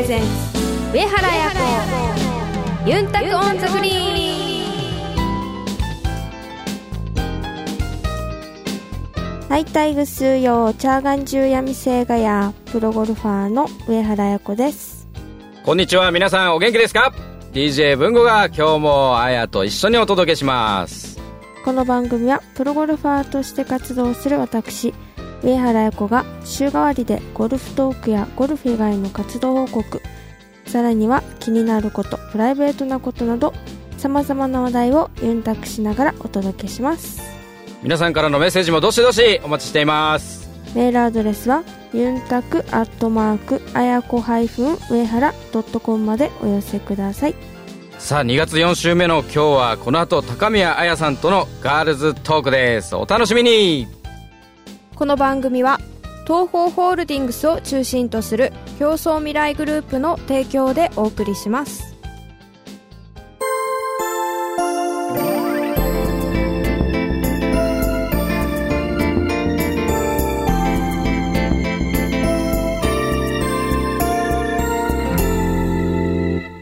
presents 上原彩子ユンタク on the green。大体ぐ数用チャーガン中闇星がやプロゴルファーの上原彩子です。こんにちは皆さんお元気ですか？DJ 文吾が今日もあやと一緒にお届けします。この番組はプロゴルファーとして活動する私上原彩子が週替わりでゴルフトークやゴルフ以外の活動報告さらには気になることプライベートなことなどさまざまな話題をユンタクしながらお届けします。皆さんからのメッセージもどしどしお待ちしています。メールアドレスはユンタクアットマークあやこ上原ドットコムまでお寄せください。さあ2月4週目の今日はこの後高宮彩さんとのガールズトークです。お楽しみにこの番組は東方ホールディングスを中心とする競争未来グループの提供でお送りします。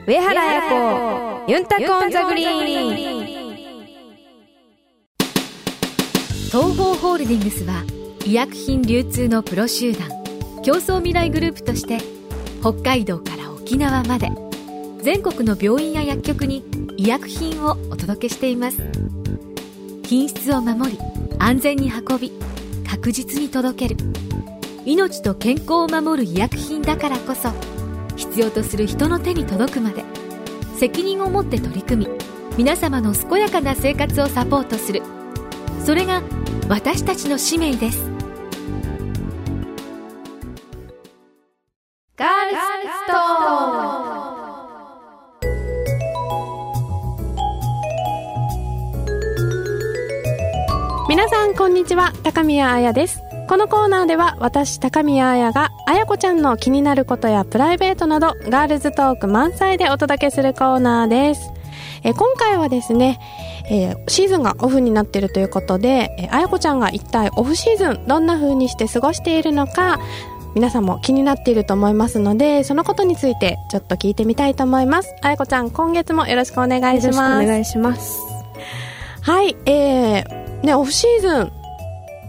上原彩子ユンタクオンザグリーン。東方ホールディングスは医薬品流通のプロ集団競争未来グループとして北海道から沖縄まで全国の病院や薬局に医薬品をお届けしています。品質を守り安全に運び確実に届ける。命と健康を守る医薬品だからこそ必要とする人の手に届くまで責任を持って取り組み皆様の健やかな生活をサポートする。それが私たちの使命です。んこんにちは高宮彩です。このコーナーでは私高宮彩が彩子ちゃんの気になることやプライベートなどガールズトーク満載でお届けするコーナーです。え今回はですね、えー、シーズンがオフになっているということで、えー、彩子ちゃんが一体オフシーズンどんな風にして過ごしているのか皆さんも気になっていると思いますのでそのことについてちょっと聞いてみたいと思います。彩子ちゃん今月もよろしくお願いします。お願いします。はいえー、ねオフシーズン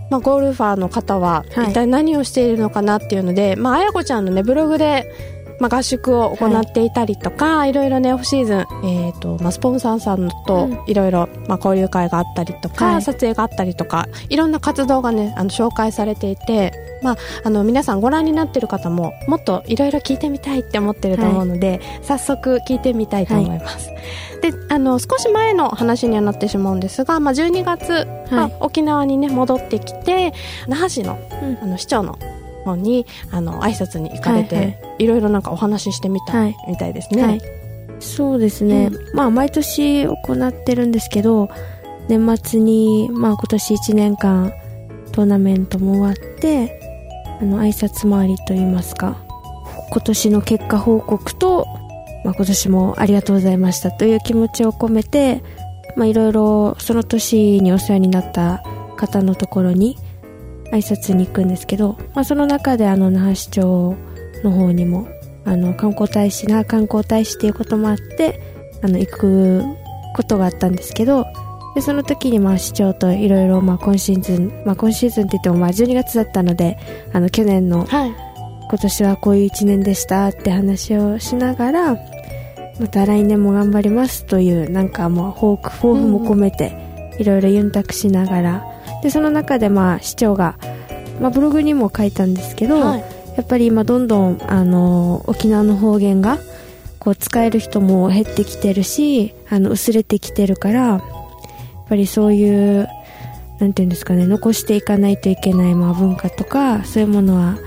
まあ、ゴルファーの方は一体何をしているのかなっていうので、はい、まあ、あやこちゃんのね、ブログで、まあ、合宿を行っていたりとか、はい、いろいろね、オフシーズン、えっ、ー、と、まあ、スポンサーさんといろいろ、まあ、交流会があったりとか、はい、撮影があったりとか、いろんな活動がね、あの、紹介されていて、まあ、あの、皆さんご覧になってる方も、もっといろいろ聞いてみたいって思ってると思うので、はい、早速聞いてみたいと思います。であの少し前の話にはなってしまうんですが、まあ、12月、はい、沖縄にね戻ってきて那覇市の,、あの市長の方にあの挨拶に行かれて、はいはい、いろいろなんかお話ししてみたい、みたいですね、はい、そうですね、うん、まあ毎年行ってるんですけど年末に、まあ、今年1年間トーナメントも終わってあの挨拶回りといいますか今年の結果報告とまあ、今年もありがとうございましたという気持ちを込めて、まあ、いろいろその年にお世話になった方のところに挨拶に行くんですけど、まあ、その中であの那覇市長の方にもあの観光大使な観光大使っていうこともあってあの行くことがあったんですけどでその時にまあ市長といろいろ今シーズン、まあ、今シーズンって言ってもまあ12月だったのであの去年の、はい。今年はこういう一年でしたって話をしながらまた来年も頑張りますというなんかもう抱負抱負も込めていろいろユンタクしながらでその中でまあ市長が、まあ、ブログにも書いたんですけど、はい、やっぱり今どんどんあの沖縄の方言がこう使える人も減ってきてるしあの薄れてきてるからやっぱりそういうなんていうんですかね残していかないといけないまあ文化とかそういうものは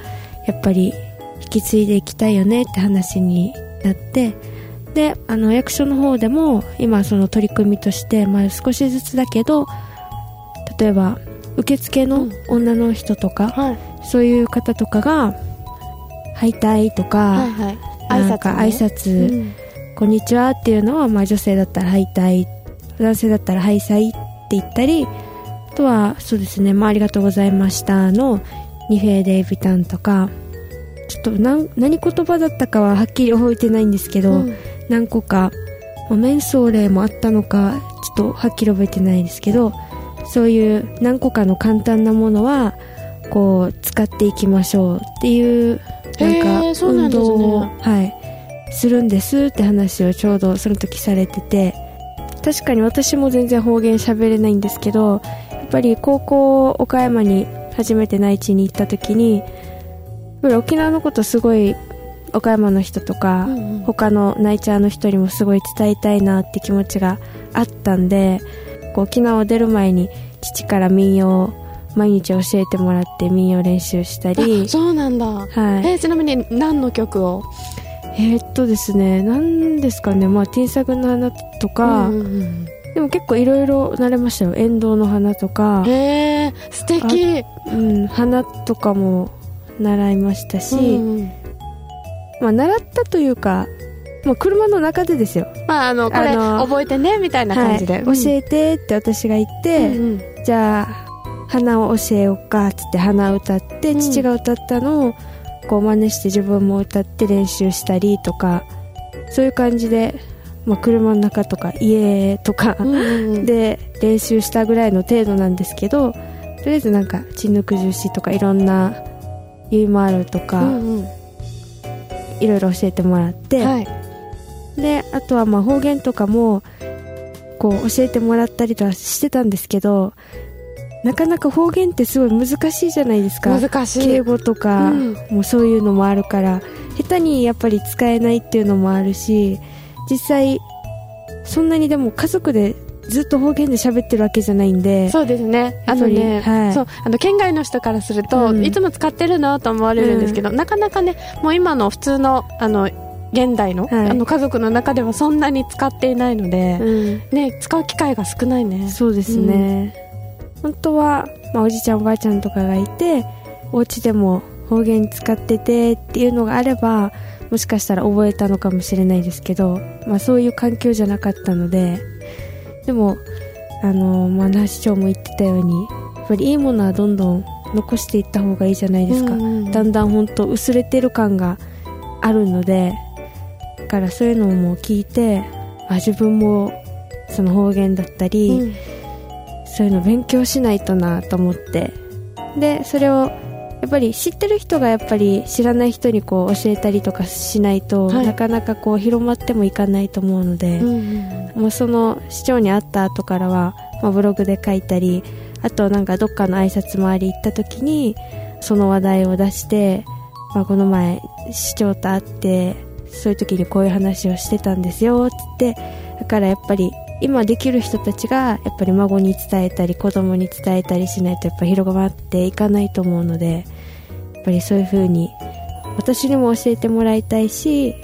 やっぱり引き継いでいきたいよねって話になってであの役所の方でも今その取り組みとして、まあ、少しずつだけど例えば受付の女の人とか、うんはい、そういう方とかが「はいたい」とか、はいはい、なんか挨拶、ねうん、こんにちは」っていうのは、まあ、女性だったら「はいたい」男性だったら「はいさい」って言ったりあとはそうですね、まあ、ありがとうございましたのニフェーデイビタンとかちょっと何何言葉だったかははっきり覚えてないんですけど、うん。何個か、まあ、面相例もあったのかちょっとはっきり覚えてないですけどそういう何個かの簡単なものはこう使っていきましょうっていうなんへか運動を、はい、するんです。って話をちょうどその時されてて確かに私も全然方言喋れないんですけどやっぱり高校岡山に初めて内地に行った時にやっぱり沖縄のことすごい岡山の人とか、うんうん。他のナイチャーの人にもすごい伝えたいなって気持ちがあったんでこう沖縄を出る前に父から民謡を毎日教えてもらって民謡練習したり。あそうなんだ、はい。えーちなみに何の曲を？えーっとですね何ですかね。まあ「ティンサグの花」とか、うんうんうんでも結構いろいろ慣れましたよ。エンドウの花とか、へえ素敵。うん、花とかも習いましたし、うんうん。まあ習ったというか、まあ、車の中でですよ。まああのこれ覚えてねみたいな感じで、はい、教えてって私が言って、うん。うん。じゃあ花を教えようかっつって花を歌って、うん。父が歌ったのをこう真似して自分も歌って練習したりとかそういう感じで、まあ、車の中とか家とか、で練習したぐらいの程度なんですけどとりあえずなんか血抜く重視とかいろんなゆいまるとか、うんうん。いろいろ教えてもらって、はいであとはまあ方言とかもこう教えてもらったりとかしてたんですけどなかなか方言ってすごい難しいじゃないですか。難しい。敬語とか、うん。もうそういうのもあるから下手にやっぱり使えないっていうのもあるし実際そんなにでも家族でずっと方言で喋ってるわけじゃないんでそうですね。あのね、はい。そうあの県外の人からすると、うん。いつも使ってるの？と思われるんですけど、なかなかねもう今の普通のあの現代の,、はい。あの家族の中ではそんなに使っていないので、うん。ね使う機会が少ないね。そうですね、本当は、まあ、おじいちゃんおばあちゃんとかがいてお家でも方言使っててっていうのがあればもしかしたら覚えたのかもしれないですけど、まあ、そういう環境じゃなかったのででもあの、まあ、那覇市長も言ってたようにやっぱりいいものはどんどん残していった方がいいじゃないですか、うんうんだんだん本当薄れてる感があるのでだからそういうのも聞いてあ自分もその方言だったり、うん。そういうの勉強しないとなと思って。でそれをやっぱり知ってる人がやっぱり知らない人にこう教えたりとかしないと、はい。なかなかこう広まってもいかないと思うので、うんうんもうその市長に会った後からは、まあ、ブログで書いたりあとなんかどっかの挨拶回り行った時にその話題を出して、まあ、この前市長と会ってそういう時にこういう話をしてたんですよつって。だからやっぱり今できる人たちがやっぱり孫に伝えたり子供に伝えたりしないとやっぱ広まっていかないと思うのでやっぱりそういう風に私にも教えてもらいたいし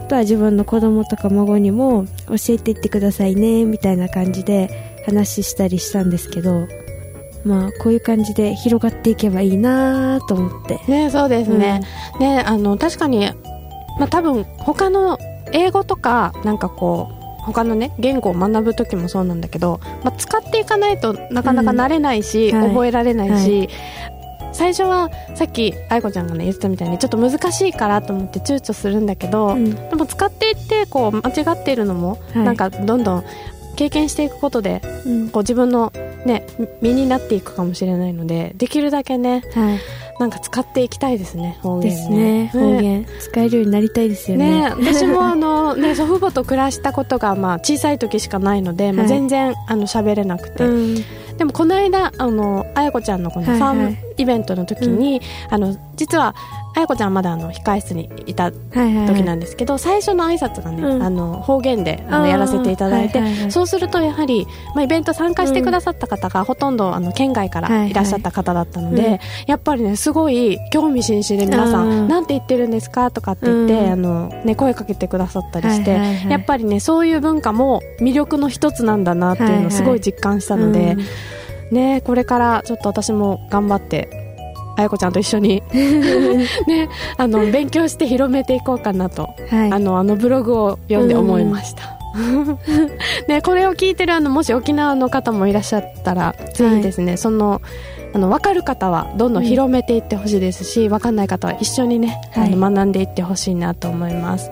あとは自分の子供とか孫にも教えていってくださいねみたいな感じで話したりしたんですけどまあこういう感じで広がっていけばいいなと思って。ねそうですね、ねあの確かにまあ多分他の英語とかなんかこう他のね言語を学ぶ時もそうなんだけど、まあ、使っていかないとなかなか慣れないし、うん。はい。覚えられないし、最初はさっき愛子ちゃんがね言ってたみたいにちょっと難しいからと思って躊躇するんだけど、うん。でも使っていってこう間違っているのも、はい。なんかどんどん経験していくことでうん。こう自分のね身になっていくかもしれないのでできるだけねはいなんか使っていきたいですね方言ですね。方言。使えるようになりたいですよね。ね。私もあの、ね、祖父母と暮らしたことが、まあ、小さい時しかないので、まあ、はい。全然あの喋れなくて、うん。でもこの間あの彩子ちゃんのこのファはい。はいームイベントの時に、あの実は彩子ちゃんはまだあの控室にいたはいはいはい。時なんですけど、最初の挨拶がね、うん。あの方言であのやらせていただいて、はいはいはい。そうするとやはり、まあ、イベント参加してくださった方がほとんどあの県外からいらっしゃった方だったので、はいはいやっぱりねすごい興味津々で皆さうん。ん「なんて言ってるんですか?」とかって言って、うん。あのね、声かけてくださったりして、はいはいはい。やっぱりねそういう文化も魅力の一つなんだなっていうのをすごい実感したので、うんね、これからちょっと私も頑張ってあやこちゃんと一緒に ね、あの勉強して広めていこうかなとはい。あのあのブログを読んで思いました、ね、これを聞いてるあのもし沖縄の方もいらっしゃったらぜひですね、そのあの分かる方はどんどん広めていってほしいですし、うん、分かんない方は一緒にね、はい、あの学んでいってほしいなと思います。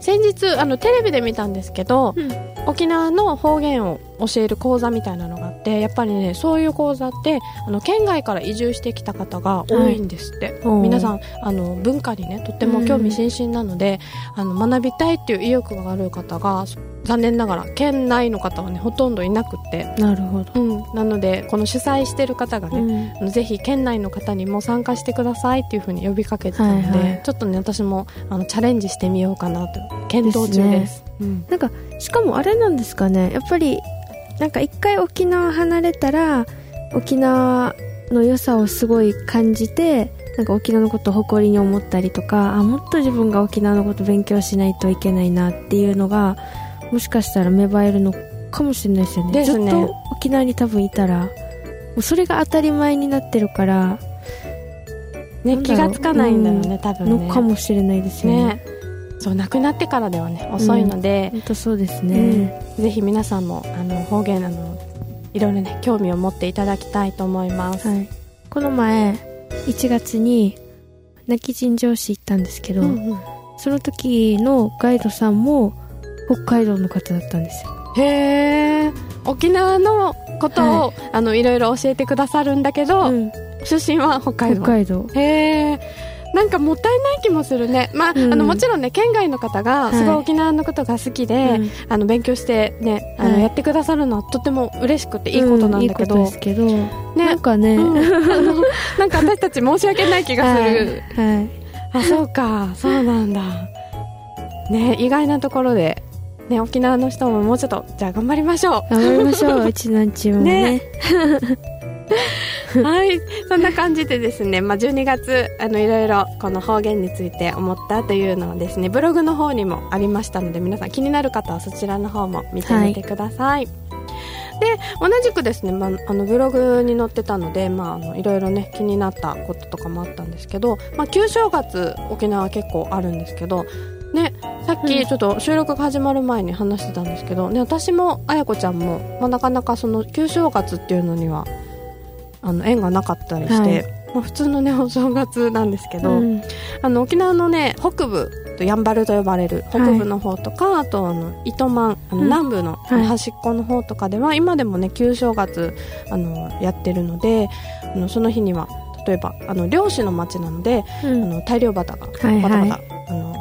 先日あのテレビで見たんですけど、うん、沖縄の方言を教える講座みたいなのがあってやっぱりねそういう講座ってあの県外から移住してきた方が多いんですって、はい、皆さんあの文化にねとっても興味津々なので、うん、あの学びたいっていう意欲がある方が残念ながら県内の方はねほとんどいなくて。なるほど、うん、なのでこの主催してる方がね、うん、ぜひ県内の方にも参加してくださいっていうふうに呼びかけてたので、はいはい、ちょっとね私もあのチャレンジしてみようかなと検討中です、ねうん、なんかしかもあれなんですかね。やっぱりなんか一回沖縄離れたら沖縄の良さをすごい感じてなんか沖縄のことを誇りに思ったりとかあもっと自分が沖縄のこと勉強しないといけないなっていうのがもしかしたら芽生えるのかもしれないですよね、ね、ずっと沖縄に多分いたらもうそれが当たり前になってるからね気がつかないんだよね、うん、多分ね。のかもしれないですよね。ね。そう亡くなってからではね遅いので、本、当、そうですね、うん、ぜひ皆さんもあの方言あのいろいろね興味を持っていただきたいと思います、はい、この前1月に泣き尋常市行ったんですけど、うんうん、その時のガイドさんも北海道の方だったんですよ。へえ沖縄のことを、はい、あのいろいろ教えてくださるんだけど、うん、出身は北海道。北海道。へえなんかもったいない気もするね、まあ、うん、あのもちろんね県外の方がすごい沖縄のことが好きで、はい、あの勉強してね、あのやってくださるのはとても嬉しくていいことなんだけど、うん、いいけど、ね、なんかね、なんか私たち申し訳ない気がする、はい、はい、あそうか。そうなんだ。ね意外なところでね、沖縄の人ももうちょっとじゃあ頑張りましょう。頑張りましょううちなんちもね。ね。はい。そんな感じでですね、まあ、12月あのいろいろこの方言について思ったというのをですねブログの方にもありましたので皆さん気になる方はそちらの方も見てみてください、はい。で同じくですね、まあ、あのブログに載ってたので、まあ、あのいろいろね気になったこととかもあったんですけど、まあ、旧正月沖縄結構あるんですけどね、さっきちょっと収録が始まる前に話してたんですけど、ね、私も綾子ちゃんも、まあ、なかなかその旧正月っていうのにはあの縁がなかったりして、はい、まあ、普通のね お正月なんですけど、うん、あの沖縄のね北部やんばると呼ばれる北部の方とか、はい、あとあの糸満あの南部の端っこの方とかでは、今でもね旧正月あのやってるのであのその日には例えばあの漁師の町なので、うん、あの大漁旗がバタバタ、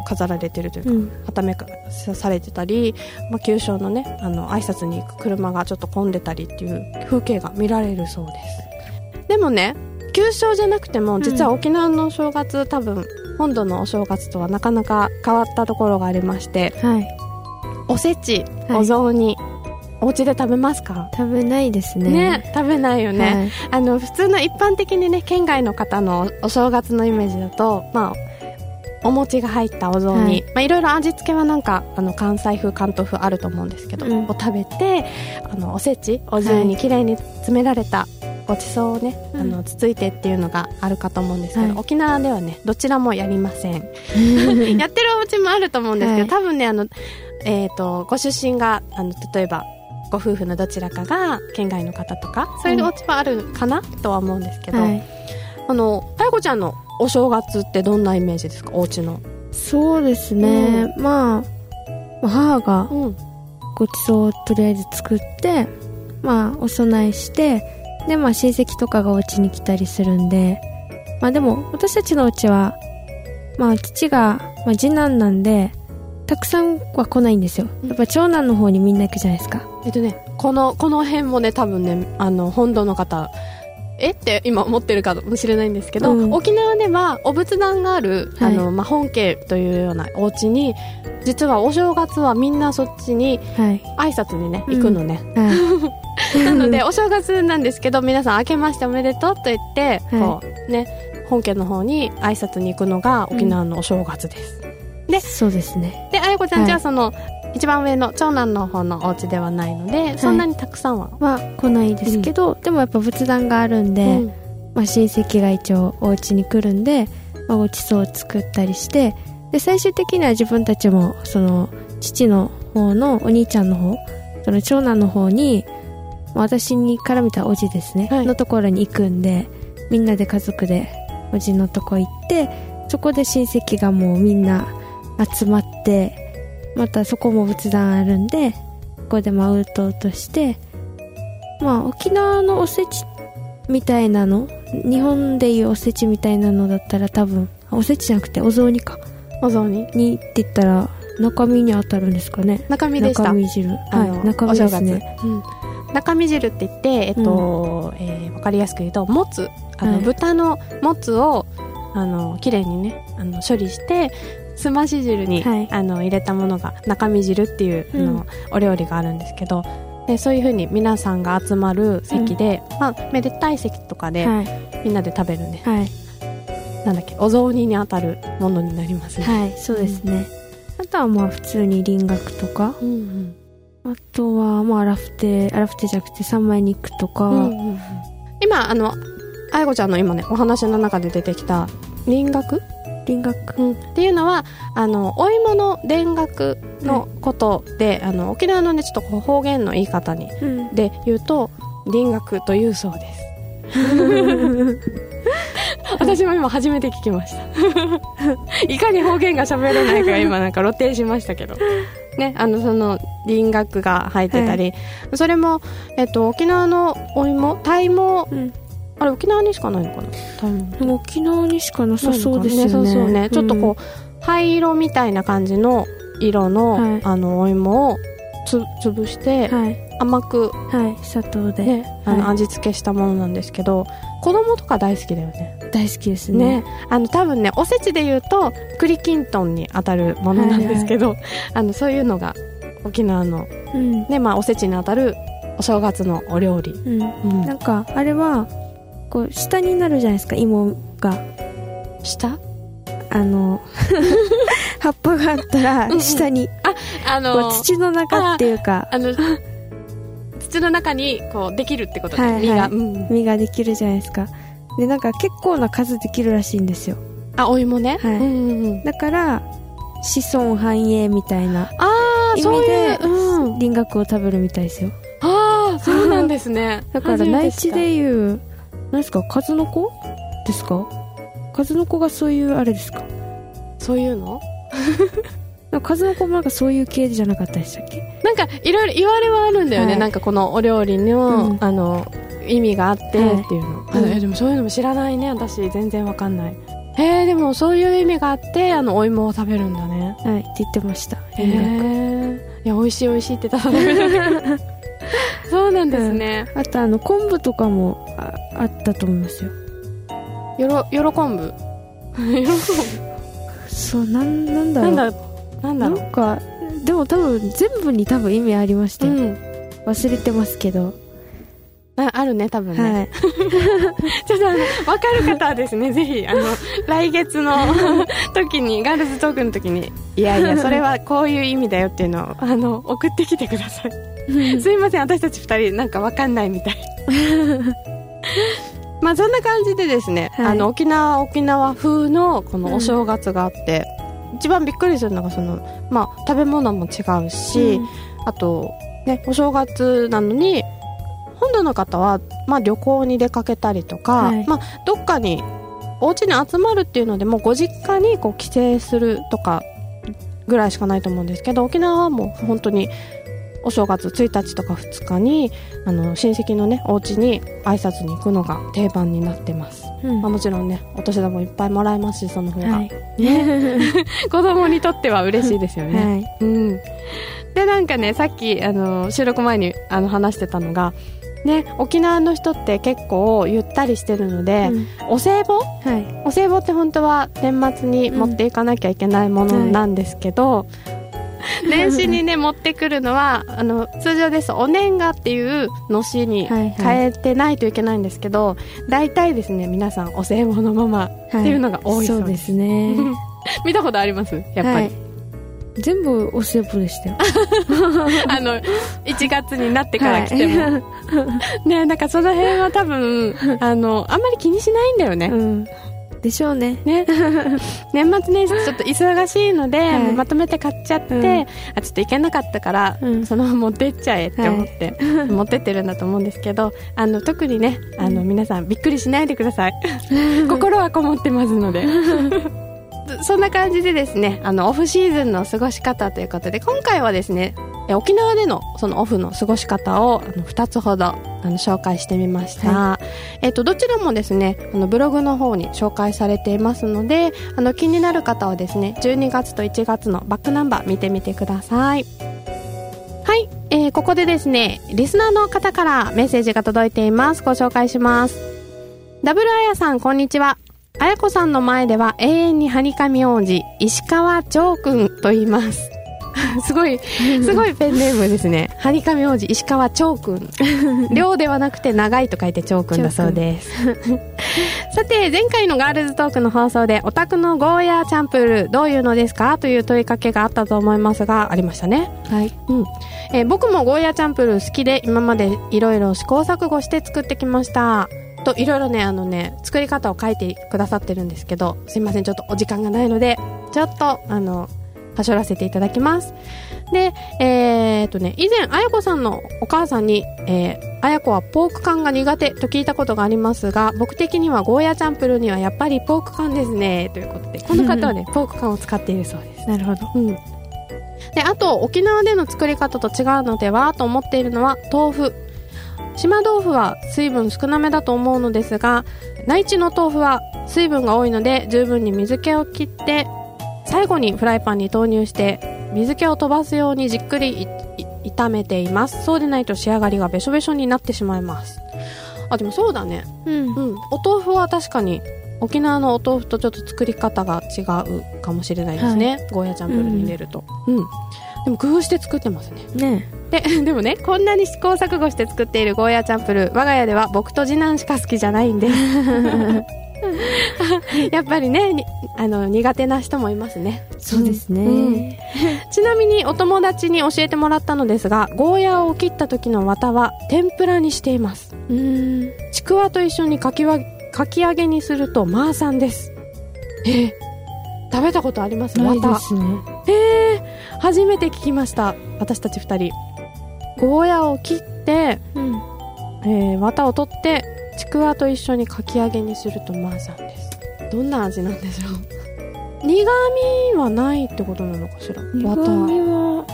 飾られてるというか、うん、はためかされてたり、まあ、旧正のねあの挨拶に行く車がちょっと混んでたりっていう風景が見られるそうです。でもね旧正じゃなくても実は沖縄の正月、うん、多分本土のお正月とはなかなか変わったところがありまして、はい、おせち、お雑煮、はいお家で食べますか？食べないですね。ね食べないよね、はい、あの普通の一般的にね県外の方のお正月のイメージだとまあお餅が入ったお雑煮、はい。まあ、いろいろ味付けはなんかあの関西風関東風あると思うんですけど、うん、を食べてあのおせちお重にきれいに詰められたごちそうをね、あのつついてっていうのがあるかと思うんですけど、はい、沖縄ではねどちらもやりません。やってるお家もあると思うんですけど、はい、多分ねあの、えーと、ご出身があの例えばご夫婦のどちらかが県外の方とかそういうお家はあるかな、とは思うんですけど、はい、あの妙子ちゃんのお正月ってどんなイメージですか？お家の。そうですね、うん、まあ母がごちそうをとりあえず作って、まあお供えしてでまあ親戚とかがお家に来たりするんでまあでも私たちのうちはまあ父が、まあ、次男なんでたくさんは来ないんですよ。やっぱ長男の方にみんな行くじゃないですか。えっとねこのこの辺もね多分ねあの本土の方え？って今思ってるかもしれないんですけど、うん、沖縄ではお仏壇がある、はい、あのまあ、本家というようなお家に実はお正月はみんなそっちに挨拶にね、はい、行くのね、うん。はい、なのでお正月なんですけど皆さん明けましておめでとうと言って、こうね本家の方に挨拶に行くのが沖縄のお正月です、うん、でそうですね。であやこちゃんちはその、一番上の長男の方のお家ではないので、はい、そんなにたくさんはは来ないですけど、うん、でもやっぱ仏壇があるんで、うん、まあ、親戚が一応お家に来るんで、まあ、ごちそうを作ったりしてで最終的には自分たちもその父の方のお兄ちゃんの方その長男の方に私に絡めたおじですね、はい、のところに行くんでみんなで家族でおじのとこ行ってそこで親戚がもうみんな集まってまたそこも仏壇あるんでここでまあうとしてまあ沖縄のおせちみたいなの日本でいうおせちみたいなのだったら多分おせちじゃなくてお雑煮か。お雑煮。にって言ったら中身に当たるんですかね。中身でした。中身汁。はい中身ですね。うん、中身汁って言って、えっとえーわかりやすく言うともつ。あの、はい。豚のもつをあの綺麗にねあの処理してすまし汁に、はい。あの入れたものが中身汁っていう、あうん。のお料理があるんですけどでそういうふうに皆さんが集まる席で、まあ、めでたい席とかで、はい。みんなで食べるねはい。なんだっけお雑煮に当たるものになりますね、はいそうですね、あとはまあ普通に輪郭とか。うんうん。あとはまあアラフテアラフテじゃなくて三枚肉とか、うんうんうん。今あの愛子ちゃんの今ねお話の中で出てきた輪郭、輪郭うん、っていうのはあのお芋の田楽のことで、あの沖縄のねちょっと方言の言い方にうんで言うと輪郭というそうです。私も今初めて聞きました。いかに方言が喋れないかが 今なんか露呈しましたけど。ねあのその輪郭が入ってたり、それも、えっと、沖縄のお芋タイもうんあれ沖縄にしかないのかな？沖縄にしかなさそうですよね。そうそうね。ちょっとこう、灰色みたいな感じの色の,、はい。あのお芋をつ潰して、うんはい。甘く、はい。砂糖で、ねあのはい。味付けしたものなんですけど子供とか大好きだよね。大好きですね。ね。あの多分ねおせちで言うと栗きんとんに当たるものなんですけど、あのそういうのが沖縄の、うん、ねまあ、おせちに当たるお正月のお料理、うん、うん。なんかあれはこう下になるじゃないですか芋が。下？あの 葉っぱがあったら下に。あこう土の中っていうか。あの土の中にこうできるってことね、はいはい。実が、うん。実ができるじゃないですか。でなんか結構な数できるらしいんですよ。あお芋ね、はい。うんうんうん。だから子孫繁栄みたいなああ意そうい味でう、うん、輪郭を食べるみたいですよ。ああそうなんですね。だから内地でいう何ですか？数の子？ですか？数の子がそういうあれですか？そういうの？数の子もなんかそういう系じゃなかったでしたっけ？なんかいろいろ言われはあるんだよね、はい。なんかこのお料理の,、うん。あの意味があってってはいいうの、あうん。えでもそういうのも知らないね私全然わかんない。へえでもそういう意味があってあのお芋を食べるんだね。はいって言ってました。へえいや美味しい美味しいって食べた そうなんですね、あとあの昆布とかもああったと思いますよ。よろよろ昆布？よろそうなんなんだろう。昆布なんだなんだろなんかでも多分全部に多分意味ありましたよ、ううん。忘れてますけど、ああるね多分ね、はい。ちょっとあの、わかる方はですね、ぜひ、あの、来月の 時に、ガールズトークの時に、いやいや、それはこういう意味だよっていうのを、あの、送ってきてください。すいません、私たち二人、なんかわかんないみたい。まあ、そんな感じでですね、はい。あの、沖縄、沖縄風の、このお正月があって、一番びっくりするのが、その、まあ、食べ物も違うし、あと、ね、お正月なのに、本土の方は、まあ、旅行に出かけたりとか、はい。まあ、どっかに、お家に集まるっていうのでも、ご実家にこう帰省するとかぐらいしかないと思うんですけど、沖縄はもう本当に、お正月1日とか2日に、あの、親戚のね、お家に挨拶に行くのが定番になってます。うんまあ、もちろんね、お年玉もいっぱいもらえますし、その方が。はい 子供にとっては嬉しいですよね。はいうん。で、なんかね、さっき、あの、収録前に、あの、話してたのが、ね、沖縄の人って結構ゆったりしてるので、うんお歳暮？はいお歳暮って本当は年末に持っていかなきゃいけないものなんですけど、年始にね、持ってくるのは、あの、通常ですとお年賀っていうのしにはいはい変えてないといけないんですけど、大体ですね、皆さんお歳暮のままっていうのが多いそうで。すすね 見たことあります？やっぱり。はい全部お歳暮でしたよ あの、1月になってから来ても。はいねなんかその辺は多分、あの、あんまり気にしないんだよね。うんでしょうね。ね。年末年始ちょっと忙しいので、はい。まとめて買っちゃって、うん。あちょっと行けなかったから、うん。そのまま持ってっちゃえって思って、持ってってるんだと思うんですけどあの特にねあの、皆さんびっくりしないでください。心はこもってますので。そんな感じでですねあのオフシーズンの過ごし方ということで今回はですねえ沖縄でのそのオフの過ごし方をあの2つほどあの紹介してみました、えっとどちらもですねあのブログの方に紹介されていますのであの気になる方はですね12月と1月のバックナンバー見てみてください。はい、えーここでですねリスナーの方からメッセージが届いています。ご紹介します。ダブルあやさんこんにちは。あやこさんの前では永遠にはにかみ王子石川長くんと言います すごいすごいペンネームですね。はにかみ王子石川長くん量ではなくて長いと書いて長くんだそうです。さて前回のガールズトークの放送でお宅のゴーヤーチャンプルーどういうのですかという問いかけがあったと思いますがありましたね。はい。うん。えー僕もゴーヤーチャンプルー好きで今までいろいろ試行錯誤して作ってきました。といろいろねあのね作り方を書いてくださってるんですけどすいませんちょっとお時間がないのでちょっとあのはしょらせていただきます。でえーっとね以前あやこさんのお母さんに、えーあやこはポーク缶が苦手と聞いたことがありますが僕的にはゴーヤーチャンプルーにはやっぱりポーク缶ですねということでこの方はねポーク缶を使っているそうです。なるほど。うん、であと沖縄での作り方と違うのではと思っているのは豆腐。島豆腐は水分少なめだと思うのですが内地の豆腐は水分が多いので十分に水気を切って最後にフライパンに投入して水気を飛ばすようにじっくりいい炒めています。そうでないと仕上がりがべしょべしょになってしまいます。あでもそうだね。うん。うん、お豆腐は確かに沖縄のお豆腐とちょっと作り方が違うかもしれないですね、ゴーヤチャンプルーに入れると、うん。でも工夫して作ってますね。ねででもねこんなに試行錯誤して作っているゴーヤチャンプルー我が家では僕と次男しか好きじゃないんです やっぱりねにあの苦手な人もいますね。そうですね、うん。ちなみにお友達に教えてもらったのですがゴーヤを切った時の綿は天ぷらにしています。うん。ちくわと一緒にかきわかき揚げにするとマーさんです。えー食べたことあります？ない綿ですね。えー初めて聞きました。私たち二人。ゴーヤを切って、うん。えー綿を取ってちくわと一緒にかき揚げにするとマーさんです。どんな味なんでしょう？苦味はないってことなのかしら？苦綿味は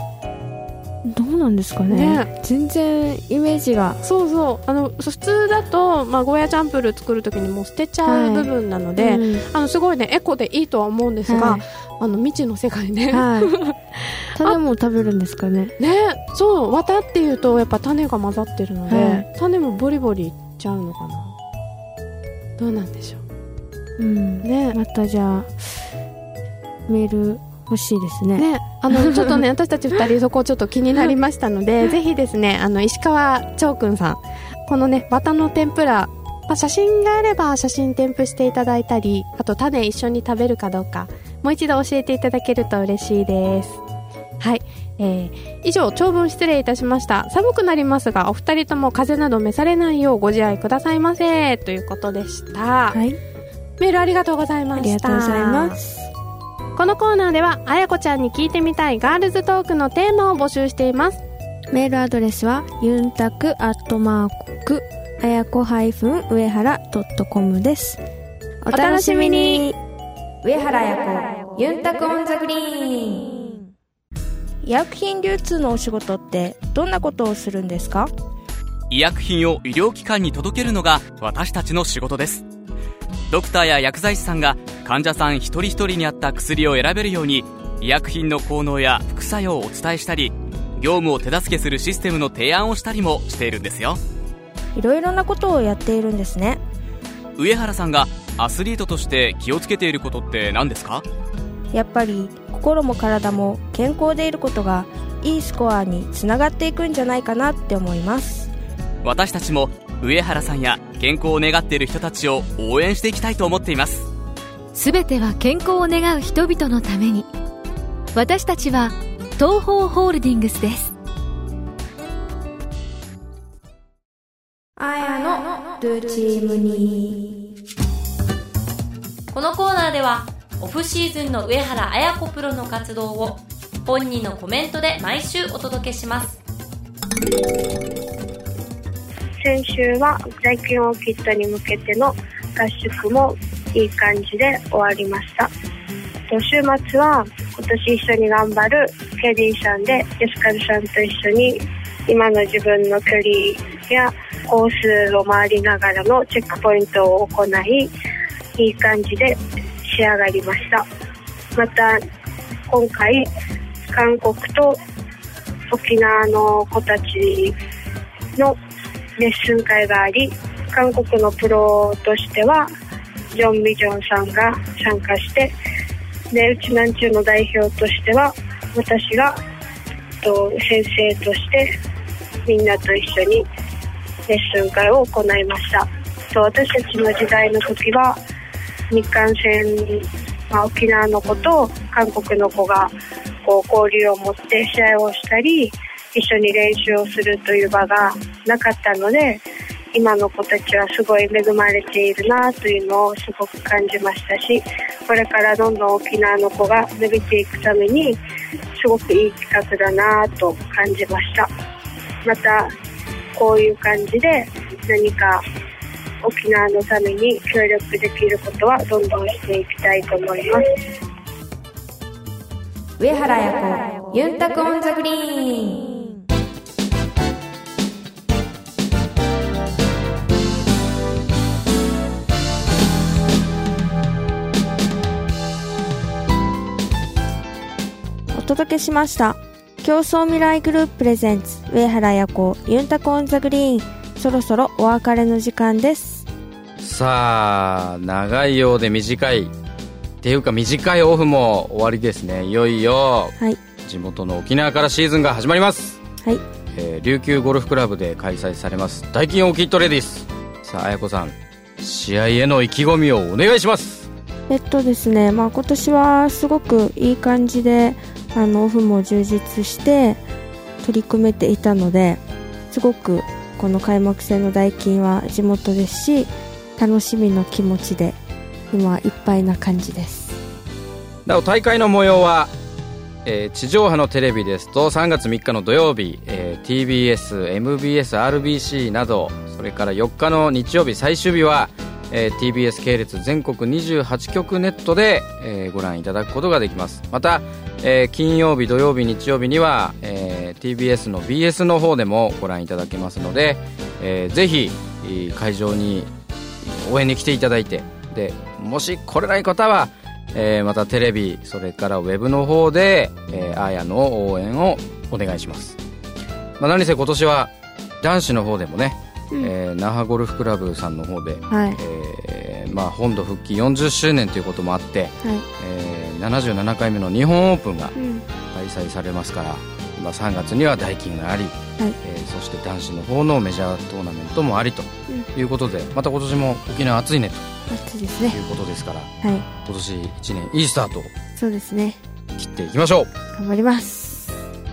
どうなんですかね？ね。全然イメージが。そうそう。あの普通だと、まあ、ゴーヤチャンプルー作るときにもう捨てちゃう部分なので、うん。あのすごいねエコでいいとは思うんですが、はい。あの未知の世界ね、はい。種も食べるんですかね？ね。そう。綿っていうとやっぱ種が混ざってるので、はい。種もボリボリちゃうのかな？どうなんでしょう。ん。うね。またじゃあメール欲しいですね。ね。あの ちょっとね私たち二人そこちょっと気になりましたのでぜひですねあの石川長くんさんこのね綿の天ぷらまあ、写真があれば写真添付していただいたりあと種一緒に食べるかどうかもう一度教えていただけると嬉しいです。はい、えー以上長文失礼いたしました。寒くなりますがお二人とも風邪など召されないようご自愛くださいませ。ということでした、はい。メールありがとうございまあした。りがとうございます。このコーナーではあやこちゃんに聞いてみたいガールズトークのテーマを募集しています。メールアドレスはユンタクアットマークあやこハイフン上原ドットコムです。お楽しみに。上原あやこユンタクオンザグリーン医薬品流通のお仕事ってどんなことをするんですか？医薬品を医療機関に届けるのが私たちの仕事です。ドクターや薬剤師さんが患者さん一人一人に合った薬を選べるように医薬品の効能や副作用をお伝えしたり業務を手助けするシステムの提案をしたりもしているんですよ。いろいろなことをやっているんですね。上原さんがアスリートとして気をつけていることって何ですか？やっぱり心も体も健康でいることがいいスコアにつながっていくんじゃないかなって思います。私たちも上原さんや健康を願っている人たちを応援していきたいと思っています。すべては健康を願う人々のために。私たちは東方ホールディングスです。あやのルチームに。このコーナーではオフシーズンの上原綾子プロの活動を本人のコメントで毎週お届けします。先週は大金を切ったに向けての合宿もいい感じで終わりました。週末は今年一緒に頑張るケリーさんでエスカルさんと一緒に今の自分の距離やコースを回りながらのチェックポイントを行いいい感じで仕上がりました。また今回韓国と沖縄の子たちのレッスン会があり韓国のプロとしてはジョン・ミジョンさんが参加してでうちなんちゅうの代表としては私がと先生としてみんなと一緒にレッスン会を行いました。と私たちの時代の時は日韓戦、まあ、沖縄の子と韓国の子がこう交流を持って試合をしたり一緒に練習をするという場がなかったので今の子たちはすごい恵まれているなというのをすごく感じましたしこれからどんどん沖縄の子が伸びていくためにすごくいい企画だなと感じました。またこういう感じで何か沖縄のために協力できることはどんどんしていきたいと思います。上原彩子ユンタクオンザグリーン。お届けしました。競争未来グループプレゼンツ上原彩子ユンタコオンザグリーン。そろそろお別れの時間です。さあ長いようで短い。っていうか短いオフも終わりですね。いよいよ、はい、地元の沖縄からシーズンが始まります。はい、えー、琉球ゴルフクラブで開催されます。大金オーキッドレディス。さあ彩子さん試合への意気込みをお願いします。えっとですねまあ今年はすごくいい感じであのオフも充実して取り組めていたのですごくこの開幕戦の代金は地元ですし楽しみの気持ちで今いっぱいな感じです。なお大会の模様は、えー、地上波のテレビですと3月3日の土曜日、えー、TBS、MBS、RBC などそれから4日の日曜日最終日はえー、TBS 系列全国28局ネットで、えー、ご覧いただくことができます。また、えー、金曜日土曜日日曜日には、えー、TBS の BS の方でもご覧いただけますので、えー、ぜひ会場に応援に来ていただいて。でもし来れない方は、えー、またテレビそれからウェブの方で、えー、あやの応援をお願いします、まあ、何せ今年は男子の方でもねうん、えー、那覇ゴルフクラブさんの方で、はい、えー、まあ、本土復帰40周年ということもあって、はい、えー、77回目の日本オープンが開催されますから、うん、まあ、3月には大金があり、はい、えー、そして男子の方のメジャートーナメントもありということで、うん、また今年も沖縄暑いねと。暑いですね。いうことですから、はい、今年1年いいスタート。をそうですね。切っていきましょう。頑張ります。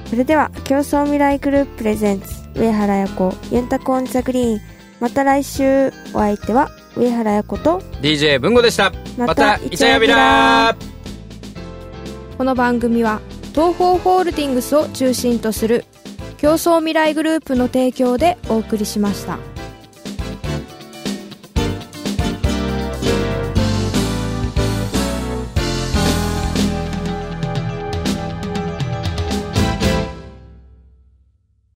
それでは競争未来グループプレゼンツ上原彩子ユンタコンザグリーン。また来週お相手は上原彩子と DJ 文吾でした。またイチャヤビラ。この番組は東方ホールディングスを中心とする競争未来グループの提供でお送りしました。